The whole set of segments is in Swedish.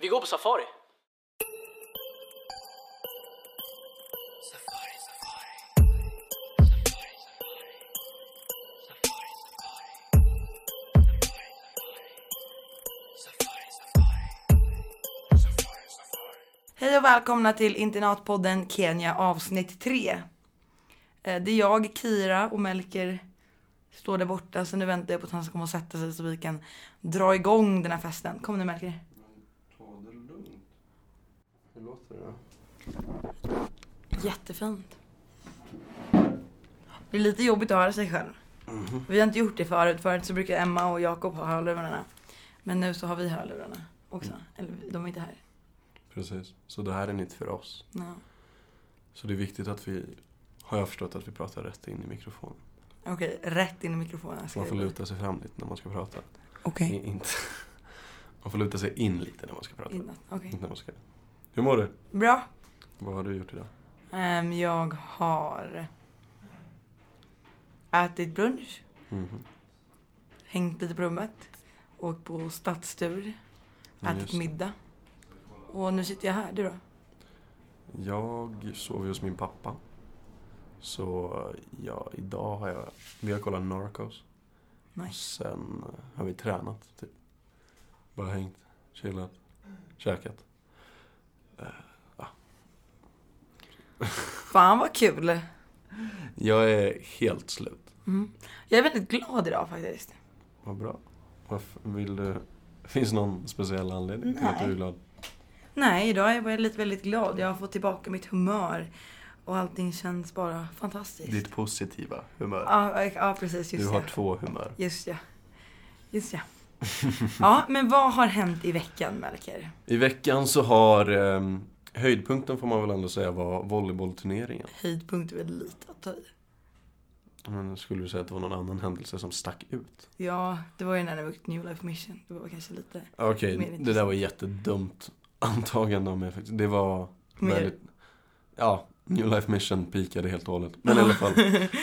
Vi går på safari. Hej och välkomna till internatpodden Kenya avsnitt 3. Eh, det är jag, Kira och Melker står där borta så nu väntar jag på att han ska komma och sätta sig så vi kan dra igång den här festen. Kom nu Melker. Ta det lugnt. Hur låter det då? Jättefint. Det är lite jobbigt att höra sig själv. Vi har inte gjort det förut. Förut så brukar Emma och Jakob ha hörlurarna. Men nu så har vi hörlurarna också. Eller de är inte här. Precis. Så det här är nytt för oss. Ja. Så det är viktigt att vi, har jag förstått, att vi pratar rätt in i mikrofonen. Okej, rätt in i mikrofonen. Så man får luta sig fram lite när man ska prata. Okej. Inte... Man får luta sig in lite när man ska prata. Innan. Okej. Inte när man ska... Hur mår du? Bra. Vad har du gjort idag? Ehm, jag har ätit brunch, Mhm. hängt lite på rummet, åkt på stadstur, Ja, ätit middag. Och nu sitter jag här. Du då? Jag sov hos min pappa. Så ja, idag har jag... Vi har kollat Narcos. Och Nice. sen har vi tränat, typ. Bara hängt, chillat, käkat. Fan vad kul. Jag är helt slut. Mm. Jag är väldigt glad idag faktiskt. Vad bra. Varför vill du... Finns någon speciell anledning till att du är Nej. glad? Nej, idag är jag lite väldigt glad. Jag har fått tillbaka mitt humör. Och allting känns bara fantastiskt. Ditt positiva humör. Ja, ja precis. Just du har ja. två humör. Just ja. Just ja. Ja, men vad har hänt i veckan, Melker? I veckan så har eh, höjdpunkten får man väl ändå säga var volleybollturneringen. Höjdpunkt är väl lite att ta i. Men skulle du säga att det var någon annan händelse som stack ut? Ja, det var ju när vi åkte New Life Mission. Det var kanske lite Okej, Mer det där var jättedumt antagande av mig faktiskt. Det var Mer- väldigt... Ja, New Life Mission pikade helt och hållet. Men i alla fall,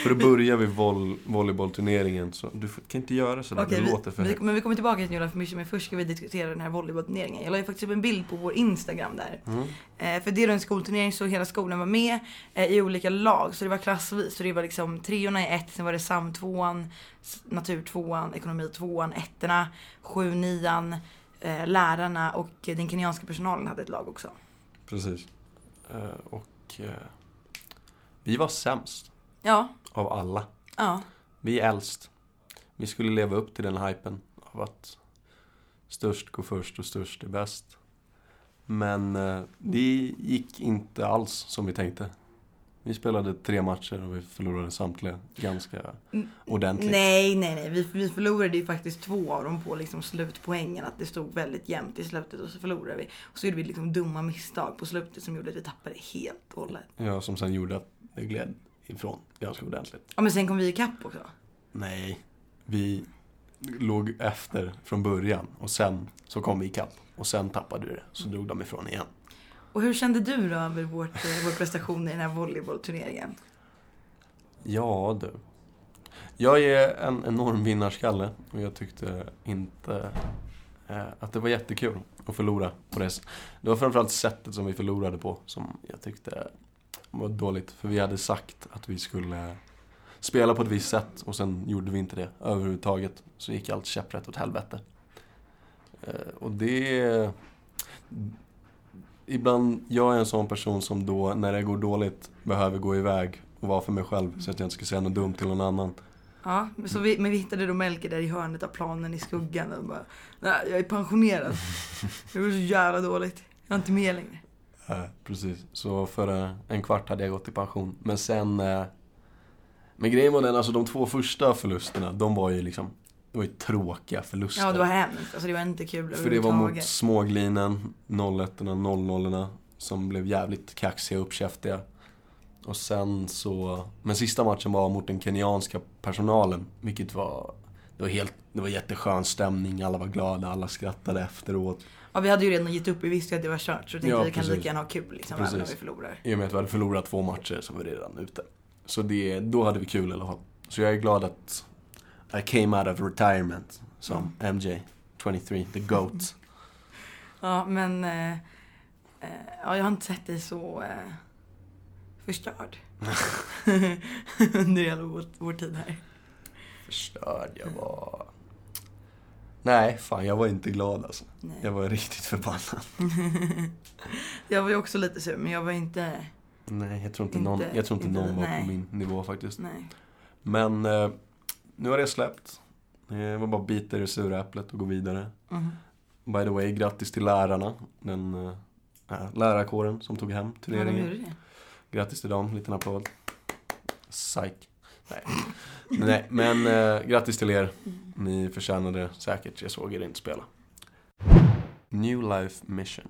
för att börja vid voll, volleybollturneringen så, du kan inte göra sådär, Okej, det vi, låter för vi, men vi kommer tillbaka till New Life Mission, men först ska vi diskutera den här volleybollturneringen. Jag la ju faktiskt upp en bild på vår Instagram där. Mm. Eh, för det är en skolturnering så hela skolan var med eh, i olika lag. Så det var klassvis. Så det var liksom treorna i ett, sen var det SAM tvåan, s- natur tvåan, ekonomi tvåan, ettorna, sju nian, eh, lärarna och den kenyanska personalen hade ett lag också. Precis. Eh, och eh, vi var sämst Ja, av alla. ja. Vi är äldst. Vi skulle leva upp till den hypen av att störst går först och störst är bäst. Men eh, det gick inte alls som vi tänkte. Vi spelade tre matcher och vi förlorade samtliga ganska ordentligt. Nej, nej, nej. Vi, vi förlorade ju faktiskt två av dem på liksom slutpoängen. Att det stod väldigt jämnt i slutet och så förlorade vi. Och så gjorde vi liksom dumma misstag på slutet som gjorde att vi tappade helt och hållet. Ja, som sen gjorde att det gled ifrån ganska ordentligt. Ja, men sen kom vi ikapp också. Nej, vi låg efter från början och sen så kom vi ikapp. Och sen tappade vi det, så drog de ifrån igen. Och hur kände du då över vårt, eh, vår prestation i den här volleybollturneringen? Ja du. Jag är en enorm vinnarskalle och jag tyckte inte eh, att det var jättekul att förlora på det. Det var framförallt sättet som vi förlorade på som jag tyckte var dåligt. För vi hade sagt att vi skulle spela på ett visst sätt och sen gjorde vi inte det överhuvudtaget. Så gick allt käpprätt åt helvete. Eh, och det... Ibland, jag är en sån person som då, när det går dåligt, behöver gå iväg och vara för mig själv så att jag inte ska säga något dumt till någon annan. Ja, så vi, men vi hittade då Melker där i hörnet av planen i skuggan och bara Nej, jag är pensionerad. Det var så jävla dåligt. Jag är inte med längre. Eh, precis. Så för eh, en kvart hade jag gått i pension. Men sen... Eh, men grejen var den, alltså de två första förlusterna, de var ju liksom... Det var ju tråkiga förluster. Ja, det var hemskt. Alltså det var inte kul För det var mot småglinen, 01 00 som blev jävligt kaxiga och uppkäftiga. Och sen så... Men sista matchen var mot den kenyanska personalen, vilket var... Det var, helt, det var jätteskön stämning, alla var glada, alla skrattade efteråt. Ja, vi hade ju redan gett upp. Vi visste ju att det var kört. Så tänkte Ja, vi kan lika gärna ha kul liksom, Precis. även om vi förlorar. I och med att vi hade förlorat två matcher så var vi redan ute. Så det, då hade vi kul i alla fall. Så jag är glad att I came out of retirement som MJ, 23, the GOAT. Ja, men... Eh, eh, ja, jag har inte sett dig så eh, förstörd. Under hela vår, vår tid här. Förstörd jag var. Nej, fan jag var inte glad alltså. Nej. Jag var riktigt förbannad. Jag var ju också lite sur, men jag var inte... Nej, jag tror inte, Inte- någon, jag tror inte inte- någon var nej. på min nivå faktiskt. Nej. Men eh, nu har det släppt. Det var bara att bita i det sura äpplet och gå vidare. Mhm. By the way, grattis till lärarna. Den eh, äh, lärarkåren som tog hem Ja, turneringen. gjorde det. Grattis till dem, liten applåd. Psych. Nej, Nej men eh, grattis till er. Ni förtjänade det säkert, jag såg er inte spela. New Life Mission.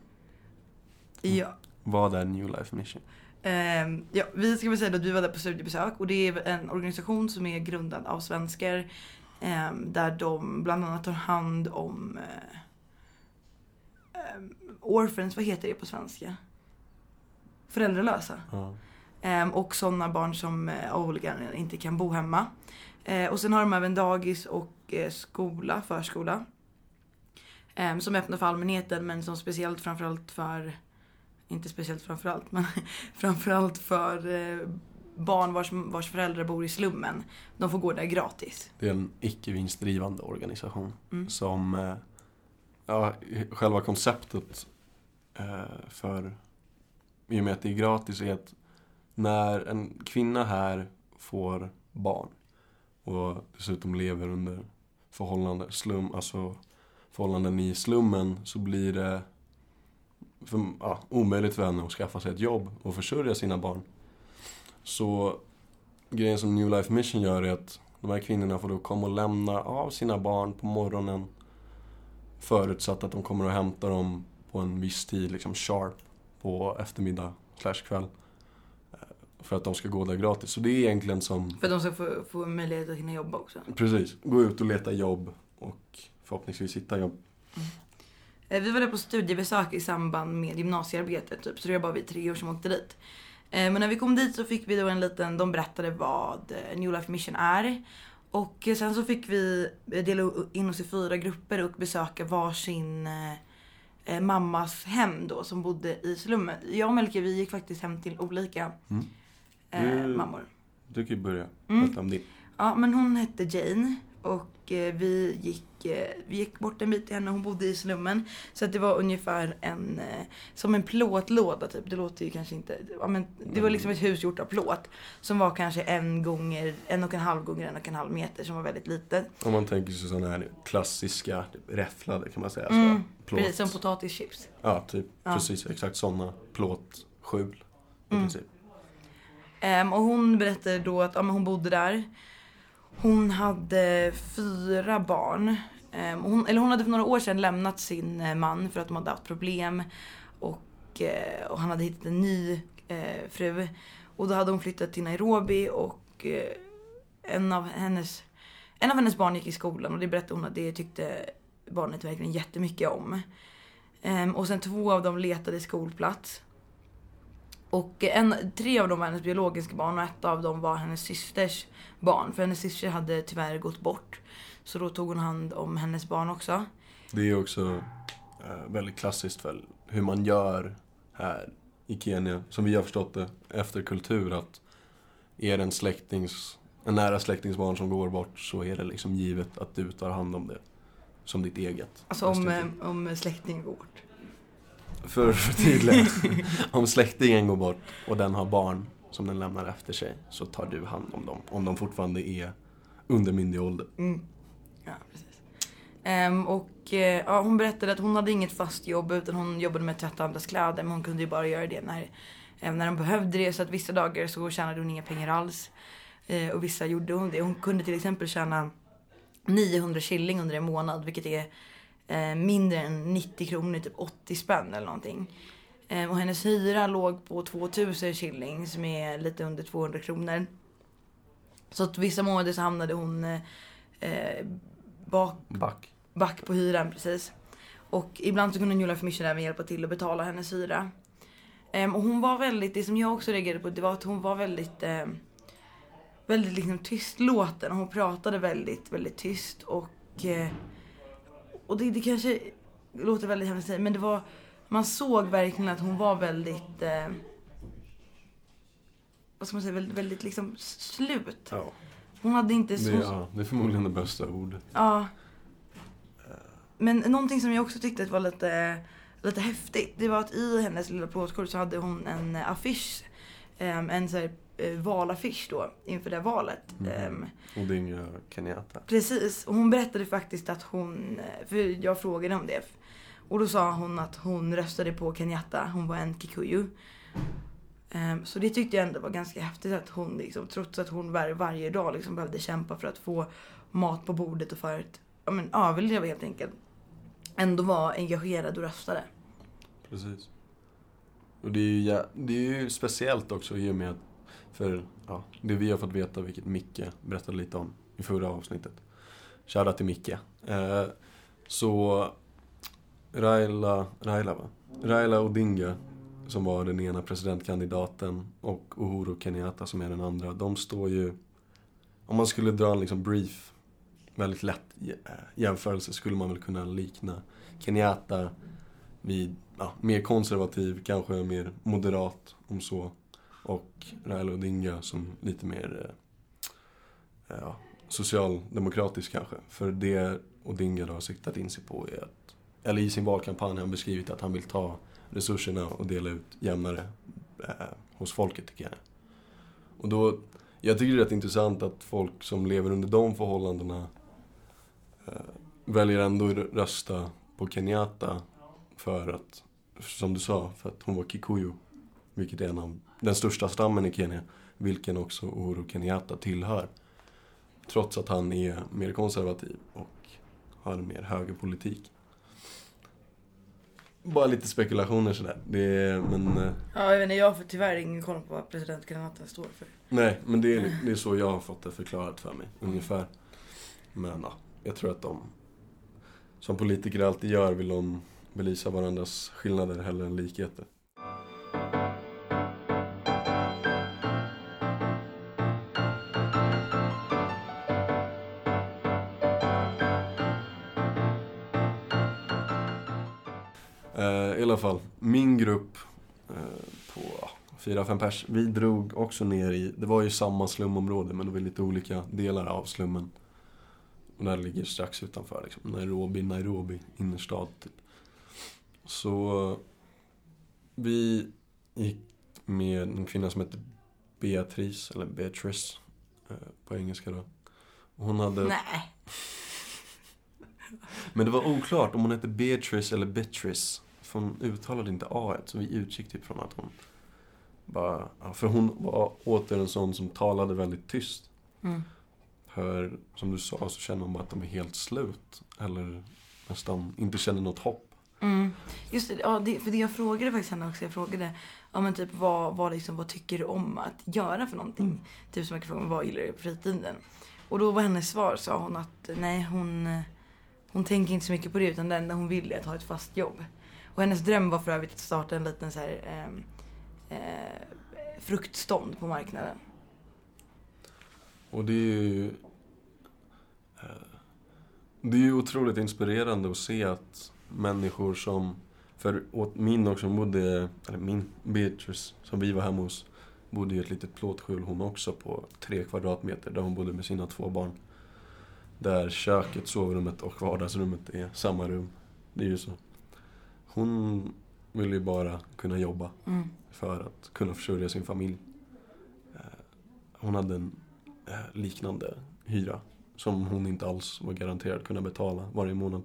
Ja. Vad är New Life Mission? Ehm, ja, vi ska väl säga att vi var där på studiebesök och det är en organisation som är grundad av svenskar. ehm, där de bland annat tar hand om uh, orphans, vad heter det på svenska? Föräldralösa. Ehm, och sådana barn som eh, av olika anledningar inte kan bo hemma. Eh, och sen har de även dagis och eh, skola, förskola. Som är öppna för allmänheten men som speciellt framförallt för, inte speciellt framförallt, men framförallt för eh, barn vars, vars föräldrar bor i slummen. De får gå där gratis. Det är en icke vinstdrivande organisation Mm. som, eh, ja, själva konceptet eh, för, i och med att det är gratis, är att när en kvinna här får barn och dessutom lever under förhållanden, slum, alltså förhållanden i slummen så blir det för, ja, omöjligt för henne att skaffa sig ett jobb och försörja sina barn. Så grejen som New Life Mission gör är att de här kvinnorna får då komma och lämna av sina barn på morgonen förutsatt att de kommer och hämtar dem på en viss tid, liksom sharp, på eftermiddag slash kväll. Eh, För att de ska gå där gratis. Så det är egentligen som, För att de ska få, få möjlighet att hinna jobba också. precis, gå ut och leta jobb och förhoppningsvis hitta jobb. Eh, Vi var där på studiebesök i samband med gymnasiearbetet typ, så det var bara vi tre år som åkte dit. Eh, Men när vi kom dit så fick vi då en liten, de berättade vad eh, New Life Mission är. Och eh, sen så fick vi eh, dela in oss i fyra grupper och besöka varsin eh, eh, mammas hem då som bodde i slummen. Jag och Melke vi gick faktiskt hem till olika Mm. eh, Du- mammor. Du kan ju börja Mm. berätta om din. Ja, men hon hette Jane och eh, vi gick, eh, vi gick bort en bit till henne. Hon bodde i slummen. Så att det var ungefär en, eh, som en plåtlåda typ. Det låter ju kanske inte, ja, men det var liksom ett hus gjort av plåt. Som var kanske en gånger, en och en halv gånger en och en halv meter som var väldigt litet. Om man tänker sig sådana här klassiska räfflade kan man säga. Mm, Så, plåt. Precis som potatischips. Ja, typ. Ja. Precis, exakt sådana plåtskjul. I Mm. princip. Ehm, och hon berättade då att ja, hon bodde där. Hon hade fyra barn. Ehm, hon, eller hon hade för några år sedan lämnat sin eh, man för att de hade haft problem. Och, eh, och han hade hittat en ny eh, fru. Och då hade hon flyttat till Nairobi och eh, en, av hennes, en av hennes barn gick i skolan och det berättade hon att det tyckte barnet verkligen jättemycket om. Ehm, och sen två av dem letade skolplats. Och en, tre av dem var hennes biologiska barn och ett av dem var hennes systers barn. För hennes syster hade tyvärr gått bort. Så då tog hon hand om hennes barn också. Det är också eh, väldigt klassiskt för hur man gör här i Kenya, som vi har förstått det, efter kultur att är det en släktings, en nära släktingsbarn som går bort så är det liksom givet att du tar hand om det som ditt eget. Alltså om, eh, om släktingen går bort. För att förtydliga, om släktingen går bort och den har barn som den lämnar efter sig så tar du hand om dem. Om de fortfarande är under myndig ålder. Mm. Ja, precis. Ehm, och eh, ja, hon berättade att hon hade inget fast jobb utan hon jobbade med att tvätta andras kläder men hon kunde ju bara göra det när, eh, när de behövde det. Så att vissa dagar så tjänade hon inga pengar alls. Eh, och vissa gjorde hon det. Hon kunde till exempel tjäna 900 shilling under en månad vilket är eh, mindre än 90 kronor, typ 80 spänn eller någonting. Eh, och hennes hyra låg på 2000 shilling som är lite under 200 kronor. Så att vissa månader så hamnade hon eh, eh, bak, Back. back på hyran precis. Och ibland så kunde New Life Mission även hjälpa till att betala hennes hyra. Ehm, och hon var väldigt, det som jag också reagerade på det var att hon var väldigt ehm, Väldigt liksom tystlåten hon pratade väldigt, väldigt tyst och eh, Och det, det kanske låter väldigt hemskt att säga, men det var, man såg verkligen att hon var väldigt, eh, vad ska man säga, väldigt, väldigt liksom slut. Ja. Hon hade inte så... Det, ja, det är förmodligen det bästa ordet. Ja. Men någonting som jag också tyckte var lite, lite häftigt. Det var att i hennes lilla plåtkort så hade hon en affisch. em, En så här, eh, valaffisch då inför det valet. Mm. Em, Odinga Kenyatta. Precis, och hon berättade faktiskt att hon, för jag frågade om det. Och då sa hon att hon röstade på Kenyatta, hon var en kikuyu. Ehm, Så det tyckte jag ändå var ganska häftigt att hon liksom, trots att hon var, varje dag liksom behövde kämpa för att få mat på bordet och för att ja, men, överleva helt enkelt. Ändå var engagerad och röstade. Precis. Och det är ju, det är ju speciellt också i och med att, för ja, det vi har fått veta, vilket Micke berättade lite om i förra avsnittet. Shoutout till Micke. Eh, så Raila, Raila va? Raila Odinga, som var den ena presidentkandidaten, och Uhuru Kenyatta som är den andra, de står ju, om man skulle dra en liksom brief, väldigt lätt jämförelse skulle man väl kunna likna Kenyatta vid ja, mer konservativ, kanske mer moderat om så. Och Raila Odinga som lite mer eh, ja, socialdemokratisk kanske. För det Odinga då har siktat in sig på är att, eller i sin valkampanj har han beskrivit att han vill ta resurserna och dela ut jämnare eh, hos folket tycker jag. Och då, jag tycker det är rätt intressant att folk som lever under de förhållandena eh, väljer ändå att rösta på Kenyatta för att, som du sa, för att hon var kikuyu. Vilket är en av den största stammen i Kenya. Vilken också Uhuru Kenyatta tillhör. Trots att han är mer konservativ och har mer högerpolitik. Bara lite spekulationer sådär. Det är, men, eh, Ja, jag vet inte, jag har tyvärr ingen koll på vad president Kenyatta står för. nej, men det är, det är så jag har fått det förklarat för mig, ungefär. Men ja, jag tror att de, som politiker alltid gör, vill de belysa varandras skillnader hellre än likheter. Alla fall, min grupp eh, på fyra, fem pers, vi drog också ner i, det var ju samma slumområde men det var lite olika delar av slummen. Och där ligger strax utanför liksom, Nairobi, Nairobi innerstad typ. Så vi gick med en kvinna som hette Beatrice, eller Beatrice eh, på engelska då. Och Hon hade... Nej. Men det var oklart om hon hette Beatrice eller Beatrice. För hon uttalade inte A så vi utgick typ från att hon bara... För hon var åter en sån som talade väldigt tyst. Mm. För som du sa så känner man bara att de är helt slut. Eller nästan inte känner något hopp. Mm. Just det, ja, det, för det jag frågade faktiskt henne också, jag frågade ja, men typ, vad, vad, liksom, vad tycker du om att göra för någonting? Mm. Typ som jag kan fråga vad gillar du på fritiden? Och då var hennes svar, sa hon att nej hon, hon tänker inte så mycket på det utan det enda hon vill är att ha ett fast jobb. Och hennes dröm var för övrigt att starta en liten så här, eh, eh, fruktstånd på marknaden. Och det är ju... eh, Det är ju otroligt inspirerande att se att människor som... För åt min också, hon bodde... Eller min, Beatrice, som vi var hemma hos, bodde i ett litet plåtskjul hon också på tre kvadratmeter där hon bodde med sina två barn. Där köket, sovrummet och vardagsrummet är samma rum. Det är ju så. Hon vill ju bara kunna jobba Mm. för att kunna försörja sin familj. Eh, Hon hade en eh, liknande hyra som hon inte alls var garanterad att kunna betala varje månad.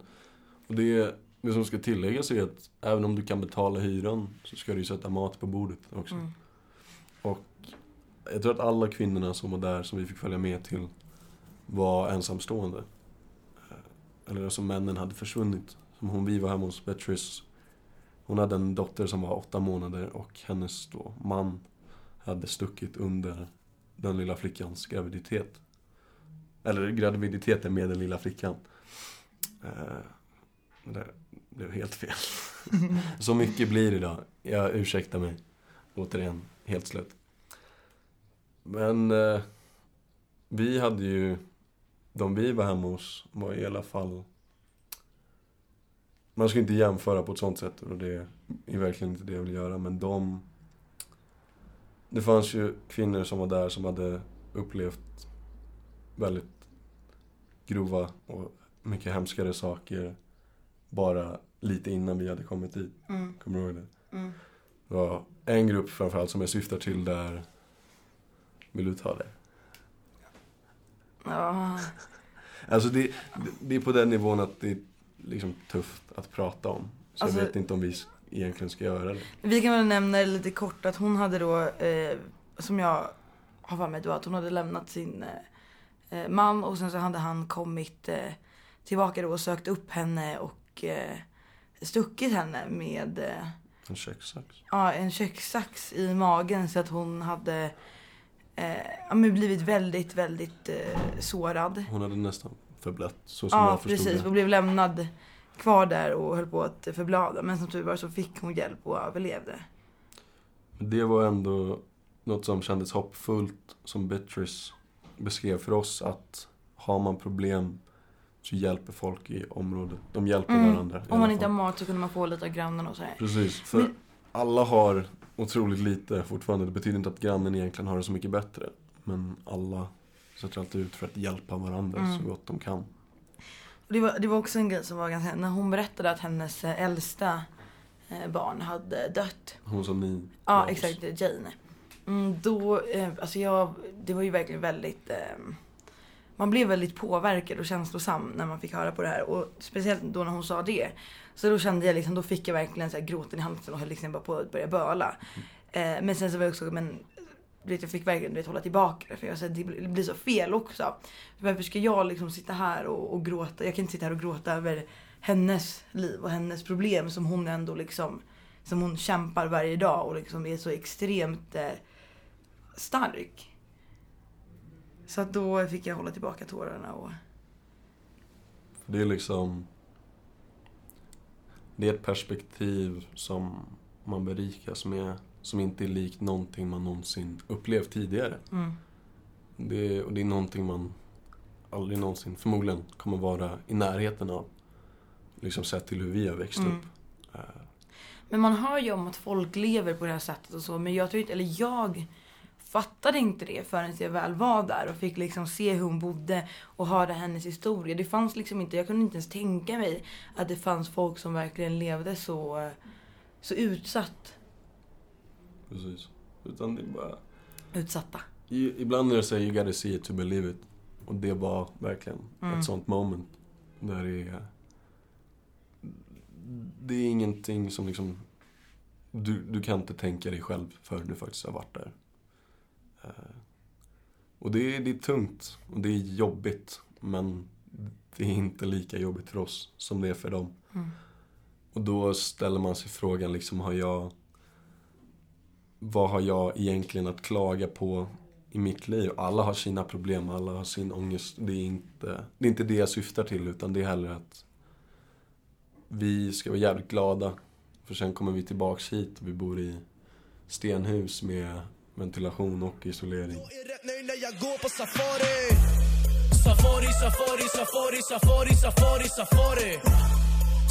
Och det, det som ska tilläggas är att även om du kan betala hyran så ska du ju sätta mat på bordet också. Mm. Och jag tror att alla kvinnorna som var där, som vi fick följa med till, var ensamstående. Eh, eller som männen hade försvunnit. Som hon, vi var hemma hos Beatrice. Hon hade en dotter som var åtta månader och hennes då man hade stuckit under den lilla flickans graviditet. Eller graviditeten med den lilla flickan. Eh, Det blev helt fel. Så mycket blir det idag. Jag ursäktar mig. Återigen, helt slut. Men eh, vi hade ju, de vi var hemma hos var i alla fall man ska inte jämföra på ett sånt sätt och det är verkligen inte det jag vill göra. Men de... Det fanns ju kvinnor som var där som hade upplevt väldigt grova och mycket hemskare saker bara lite innan vi hade kommit dit. Mm. Kommer du ihåg det? Mm. Det var en grupp framförallt som jag syftar till där... Vill du ta det? Ja. Alltså det, det är på den nivån att det är liksom tufft att prata om. Så Alltså- jag vet inte om vi egentligen ska göra det. Vi kan väl nämna lite kort att hon hade då, eh, som jag har för mig då, att hon hade lämnat sin eh, eh, man och sen så hade han kommit eh, tillbaka då och sökt upp henne och eh, stuckit henne med eh, En kökssax. ja, en kökssax i magen så att hon hade eh, blivit väldigt, väldigt eh, sårad. Hon hade nästan förblött, så som Ja, jag förstod precis. det. Och blev lämnad kvar där och höll på att förblöda. Men som tur var så fick hon hjälp och överlevde. Det var ändå något som kändes hoppfullt, som Beatrice beskrev för oss, att har man problem så hjälper folk i området. De hjälper Mm. varandra. Om man inte har mat så kunde man få lite av grannen och så här. Precis, för Men- alla har otroligt lite fortfarande. Det betyder inte att grannen egentligen har det så mycket bättre. Men alla sätter alltid ut för att hjälpa varandra Mm. så gott de kan. Det var, det var också en grej som var ganska, när hon berättade att hennes eh, äldsta eh, barn hade dött. Hon som ni Ja, exakt. Jane. Mm, då, eh, alltså jag, det var ju verkligen väldigt, eh, man blev väldigt påverkad och känslosam när man fick höra på det här. Och speciellt då när hon sa det. Så då kände jag liksom, då fick jag verkligen så här gråten i halsen och höll liksom bara på att börja böla. Eh, men sen så var jag också, men du vet, jag fick verkligen du vet, hålla tillbaka det. För jag, så här, det blir- det blir så fel också. Varför ska jag liksom sitta här och, och gråta? Jag kan inte sitta här och gråta över hennes liv och hennes problem som hon ändå liksom som hon kämpar varje dag och liksom är så extremt eh, stark. Så att då fick jag hålla tillbaka tårarna och det är liksom... Det är ett perspektiv som man berikas med. Som inte är likt någonting man någonsin upplevt tidigare. mm, Det och det är någonting man aldrig någonsin förmodligen kommer vara i närheten av. Liksom sett till hur vi har växt Mm. upp. Eh, Men man hör ju om att folk lever på det här sättet och så. Men jag tror inte, eller jag fattade inte det förrän jag väl var där och fick liksom se hur hon bodde och höra hennes historia. Det fanns liksom inte, jag kunde inte ens tänka mig att det fanns folk som verkligen levde så, så utsatt. Precis. Utan det är bara... Utsatta. I, ibland är det så här, you gotta see it to believe it. Och det var verkligen Mm. ett sånt moment. Där det är... Det är ingenting som liksom... Du, du kan inte tänka dig själv förrän du faktiskt har varit där. Eh, och det är, det är tungt och det är jobbigt. Men det är inte lika jobbigt för oss som det är för dem. Mm. Och då ställer man sig frågan liksom, har jag... Vad har jag egentligen att klaga på i mitt liv? Alla har sina problem, alla har sin ångest. Det är inte det, är inte det jag syftar till, utan det är hellre att vi ska vara jävligt glada. För sen kommer vi tillbaks hit och vi bor i stenhus med ventilation och isolering. Jag är rätt nöjd när jag går på safari. Safari, safari, safari, safari, safari, safari.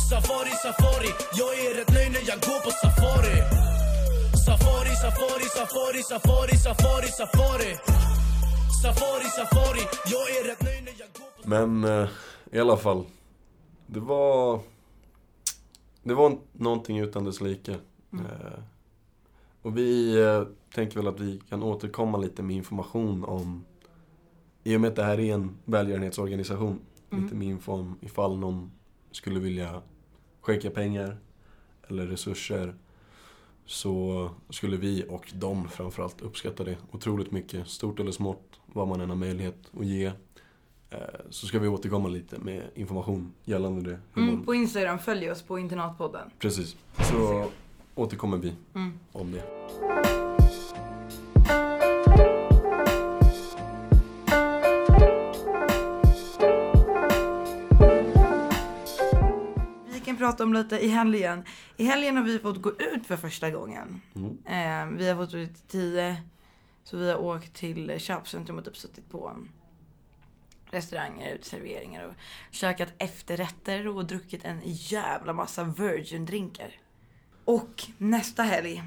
Safari, safari. Jag är rätt nöjd när jag går på safari. Safari, safari, safari, safari, safari, safari. Safari, safari. Jag är rätt nöjd när jag går på Men eh, i alla fall. Det var... Det var någonting utan dess like. Eh, och vi eh, tänker väl att vi kan återkomma lite med information om... I och med att det här är en välgörenhetsorganisation. Mm. Lite med info om ifall någon skulle vilja skänka pengar eller resurser. Så skulle vi och de framförallt uppskatta det otroligt mycket. Stort eller smått, vad man än har möjlighet att ge. Eh, Så ska vi återkomma lite med information gällande det. Mm, på Instagram, följ oss på internatpodden. precis. Så återkommer vi Mm. om det. Vi kan prata om lite i helgen. I helgen har vi fått gå ut för första gången. Mm. Eh, vi har fått ut tio. Så vi har åkt till köpcentrum och typ suttit på restauranger, uteserveringar och käkat efterrätter och druckit en jävla massa virgin-drinkar. Och nästa helg,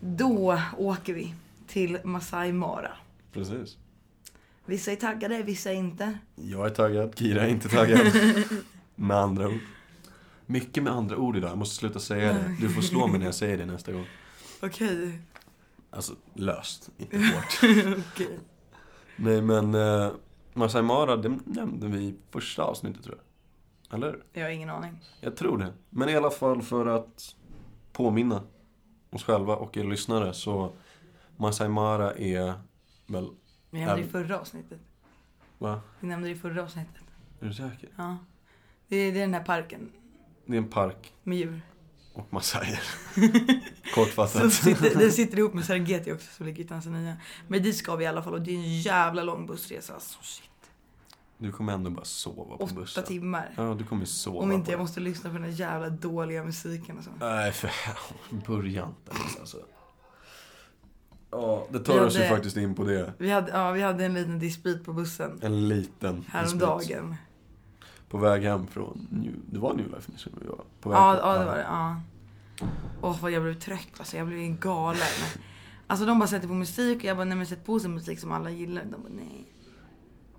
då åker vi till Masai Mara. Precis. Vissa är taggade, vissa inte. Jag är taggad, Kira är inte taggad. med andra ord. Mycket med andra ord idag, jag måste sluta säga det. Du får slå mig när jag säger det nästa gång. Okej. Alltså löst, inte hårt. Okej. Nej men, eh, Masai Mara, det nämnde vi i första avsnittet tror jag. Eller? Jag har ingen aning. Jag tror det. Men i alla fall för att påminna oss själva och er lyssnare så Masai Mara är väl, Vi nämnde det i förra avsnittet. va? Vi nämnde det i förra avsnittet. Är du säker? Ja. Det är, det är den här parken Det är en park med djur. och massajer. Kortfattat. sitter, den sitter ihop med Serengeti också som ligger i Tanzania. Men dit ska vi i alla fall och det är en jävla lång bussresa. Alltså, shit. Du kommer ändå bara sova på Åtta bussen. timmar. Ja, du kommer sova Om inte jag måste lyssna på den där jävla dåliga musiken och så. Nej, för börja inte ens, alltså. Ja, det tar Vi oss ju faktiskt in på det. Vi hade, ja, vi hade en liten dispyt på bussen En liten dispyt. häromdagen. På väg hem från New, det var New Life Mission vi var på väg Ja, ja, det var det. Ja. Åh, vad jag blev trött alltså. Jag blev galen. Alltså de bara sätter på musik och jag bara, nej men sätt på sig musik som alla gillar. De bara, nej.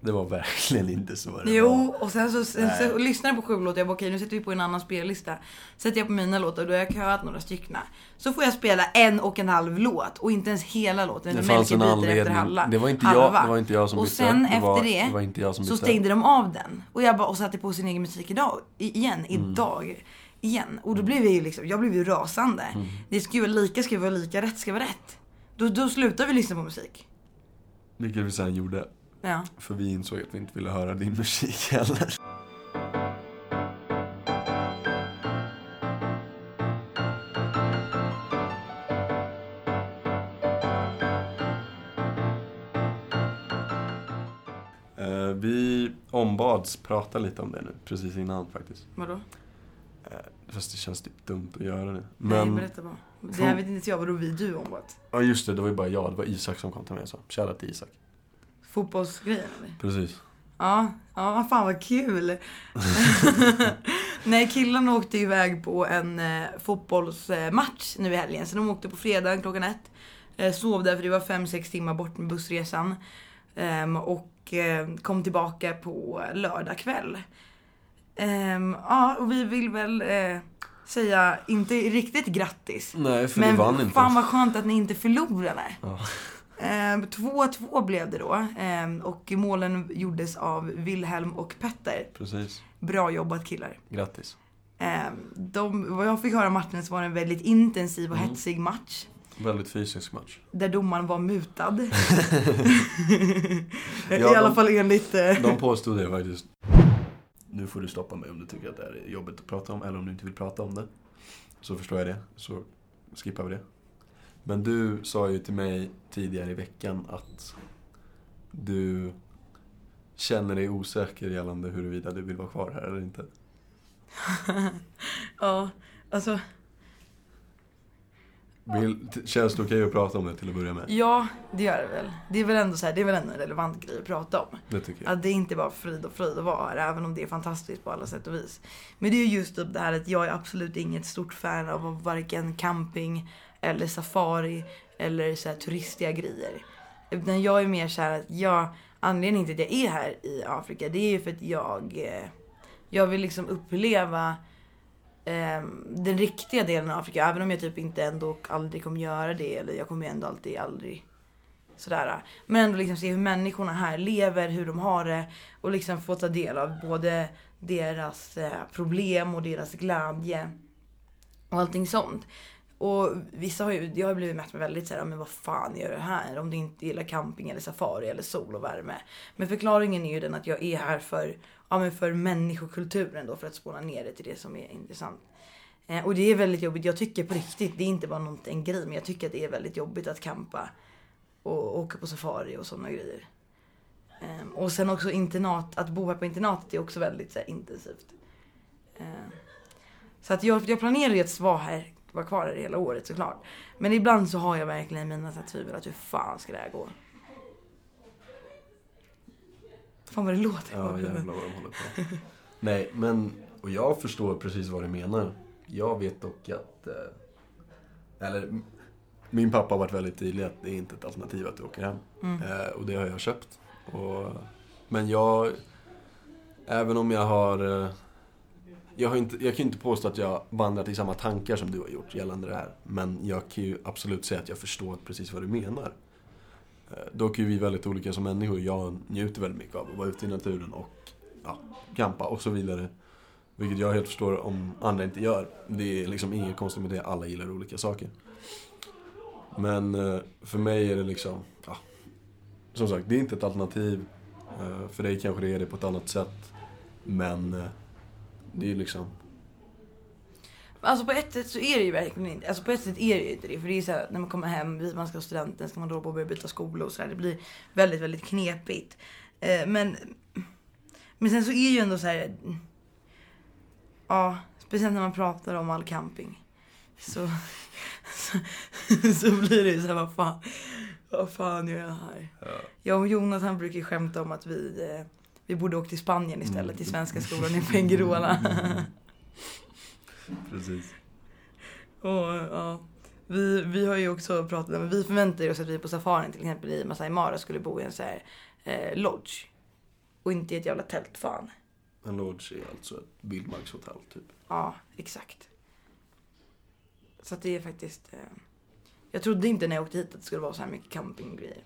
Det var verkligen inte så det Jo, var. och sen så, sen så lyssnade jag på sju låtar. Jag bara, okej nu sätter vi på en annan spellista. Sätter jag på mina låtar och då har jag köat några stycken. Så får jag spela en och en halv låt och inte ens hela låten. Det fanns en anledning. halva. Det var inte halva. jag, det var inte jag som Och bytte. sen det var, efter det, det var inte jag som så bytte. stängde de av den. Och jag bara, och satte på sin egen musik idag. Igen, Mm. idag. Igen. Och då blev jag ju liksom, jag blev ju rasande. Mm. Det ska ju vara lika, ska vara lika, rätt ska vara rätt. Då, då slutar vi lyssna på musik. Vilket vi sen gjorde. Ja. För vi insåg att vi inte ville höra din musik heller. Eh, Vi ombads prata lite om det nu, precis innan faktiskt. Vadå? Eh, Fast det känns typ dumt att göra det. Nej, Men, berätta bara. Det här vet inte jag, vadå vi du om vad? ja just det, det var ju bara jag, det var Isak som kom till mig och sa. Shoutout till Isak. Fotbollsgrejen eller? Precis. Ja, ja fan vad kul. Nej, killarna åkte iväg på en eh, fotbollsmatch nu i helgen. Så de åkte på fredagen klockan ett. Eh, sov där för det var 5-6 timmar bort med bussresan. Ehm, och eh, kom tillbaka på lördag kväll. Ehm, ja, och vi vill väl eh, säga, inte riktigt grattis. Nej, för Men vi vann inte. fan vad skönt att ni inte förlorade. Ja. Ehm, 2-2 blev det då. Ehm, och målen gjordes av Wilhelm och Petter. Precis. Bra jobbat killar. Grattis. Ehm, de, vad jag fick höra av matchen så var det en väldigt intensiv och Mm. hetsig match. Väldigt fysisk match. Där domaren var mutad. I Ja, alla de- fall enligt... eh, De påstod det faktiskt. Nu får du stoppa mig om du tycker att det här är jobbigt att prata om, eller om du inte vill prata om det. Så förstår jag det, så skippar vi det. Men du sa ju till mig tidigare i veckan att du känner dig osäker gällande huruvida du vill vara kvar här eller inte. ja, alltså. Vill, känns det okej att prata om det till att börja med? Ja, det gör det väl. Det är väl ändå så här, det är väl ändå en relevant grej att prata om. Det tycker jag. Att det är inte bara frid och fröjd att vara här, även om det är fantastiskt på alla sätt och vis. Men det är ju just typ det här att jag är absolut inget stort fan av varken camping eller safari eller så här turistiga grejer. Utan jag är mer såhär att jag, anledningen till att jag är här i Afrika det är ju för att jag, eh, jag vill liksom uppleva eh, den riktiga delen av Afrika. Även om jag typ inte ändå aldrig kommer göra det. Eller jag kommer ju ändå alltid aldrig sådär. Men ändå liksom se hur människorna här lever, hur de har det. Och liksom få ta del av både deras eh, problem och deras glädje. Och allting sånt. Och vissa har ju, jag har blivit mätt med väldigt såhär, men vad fan gör du här? Om du inte gillar camping eller safari eller sol och värme. Men förklaringen är ju den att jag är här för, ja men för människokulturen då, för att spåna ner det till det som är intressant. Eh, och det är väldigt jobbigt, jag tycker på riktigt, det är inte bara något, en grej, men jag tycker att det är väldigt jobbigt att campa. Och åka på safari och sådana grejer. Ehm, och sen också internat, att bo här på internatet är också väldigt så här, intensivt. Ehm, så att jag, jag planerar ju att vara här, vara kvar här hela året såklart. Men ibland så har jag verkligen mina så tvivel att hur fan ska det här gå? Fan vad det låter. Ja, jävlar vad de håller på. Nej, men... Och jag förstår precis vad du menar. Jag vet dock att... Eh, eller... Min pappa har varit väldigt tydlig att det är inte ett alternativ att du åker hem. Mm. Eh, och det har jag köpt. Och, men jag... Även om jag har... Jag, har inte, jag kan ju inte påstå att jag vandrat i samma tankar som du har gjort gällande det här. Men jag kan ju absolut säga att jag förstår precis vad du menar. Eh, dock är vi väldigt olika som människor. Jag njuter väldigt mycket av att vara ute i naturen och ja, campa och så vidare. Vilket jag helt förstår om andra inte gör. Det är liksom inget konstigt med det. Alla gillar olika saker. Men eh, för mig är det liksom, ja, som sagt, det är inte ett alternativ. Eh, för dig kanske det är det på ett annat sätt. Men det är liksom, Alltså på ett sätt så är det ju verkligen inte, alltså på ett sätt är det ju inte det. För det är så här, när man kommer hem, man ska ha studenten, ska man då börja byta skola och sådär. Det blir väldigt, väldigt knepigt. Eh, men, men sen så är ju ändå så här. Ja, speciellt när man pratar om all camping. Så, så, så blir det ju så här, vad fan, vad fan gör jag här? Jag och Jonas han brukar ju skämta om att vi, eh, vi borde åka till Spanien istället, Mm. till svenska skolan i Pengirola. precis. Och, ja, vi, vi har ju också pratat om, vi förväntar oss att vi på safarin till exempel i Masai Mara skulle bo i en så här eh, lodge. Och inte i ett jävla tält fan. En lodge är alltså ett vildmarkshotell typ. Ja, exakt. Så att det är faktiskt... Eh, jag trodde inte när jag åkte hit att det skulle vara så här mycket campinggrejer.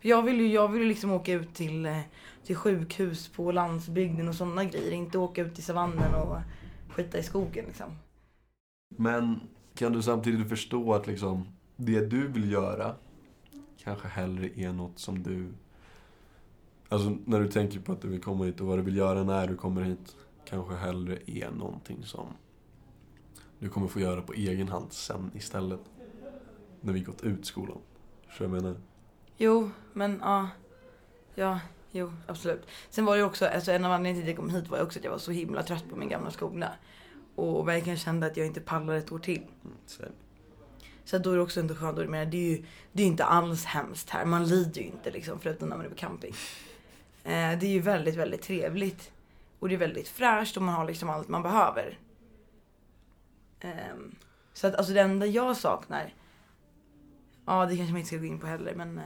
Jag vill ju jag vill ju liksom åka ut till, eh, till sjukhus på landsbygden och sådana grejer. Inte åka ut i savannen och skita i skogen liksom. Men kan du samtidigt förstå att liksom det du vill göra kanske hellre är något som du... Alltså när du tänker på att du vill komma hit och vad du vill göra när du kommer hit kanske hellre är någonting som du kommer få göra på egen hand sen istället. När vi gått ut skolan. Så jag menar. Jo, men ja. Ja, jo, absolut. Sen var det också, alltså en av anledningarna till att jag kom hit var också att jag var så himla trött på min gamla skola. Och verkligen kände att jag inte pallar ett år till. mm, Så, Så då är det också inte skönt, och det är ju det är inte alls hemskt här. Man lider ju inte liksom, förutom när man är på camping. Eh, det är ju väldigt, väldigt trevligt. Och det är väldigt fräscht och man har liksom allt man behöver. Ehm, så att alltså det enda jag saknar, ja det kanske man inte ska gå in på heller men... Eh,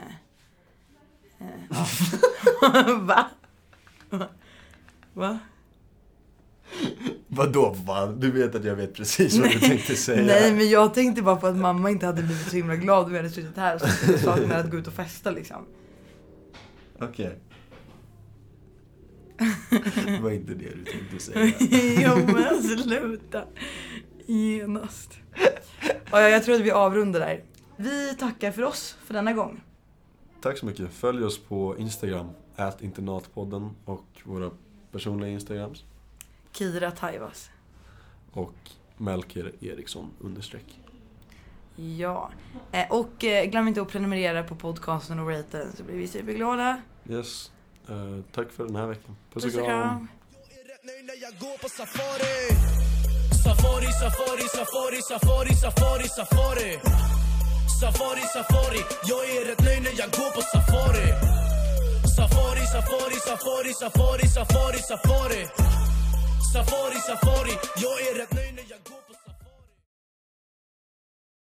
eh. Va? Va? Vadå va? Du vet att jag vet precis vad du tänkte säga. Nej men jag tänkte bara på att mamma inte hade blivit så himla glad om jag hade suttit här och så saknar att gå ut och festa liksom. Okej. Det var inte det du tänkte säga. jo men sluta. Genast. Ja, jag tror att vi avrundar där. Vi tackar för oss för denna gång. Tack så mycket. Följ oss på Instagram, internatpodden och våra personliga Instagrams. Kira Taivas. Och Melker Eriksson understreck. Ja. Eh, Och eh, glöm inte att prenumerera på podcasten och rate den så blir vi superglada. Yes. Eh, tack för den här veckan. Puss och kram. safari Safari, safari, safari, safari, safari, safari Safari, safari Jag är rätt nöjd när jag går på safari Safari, safari, safari, safari, safari, safari Safari, safari Jag är rätt nöjd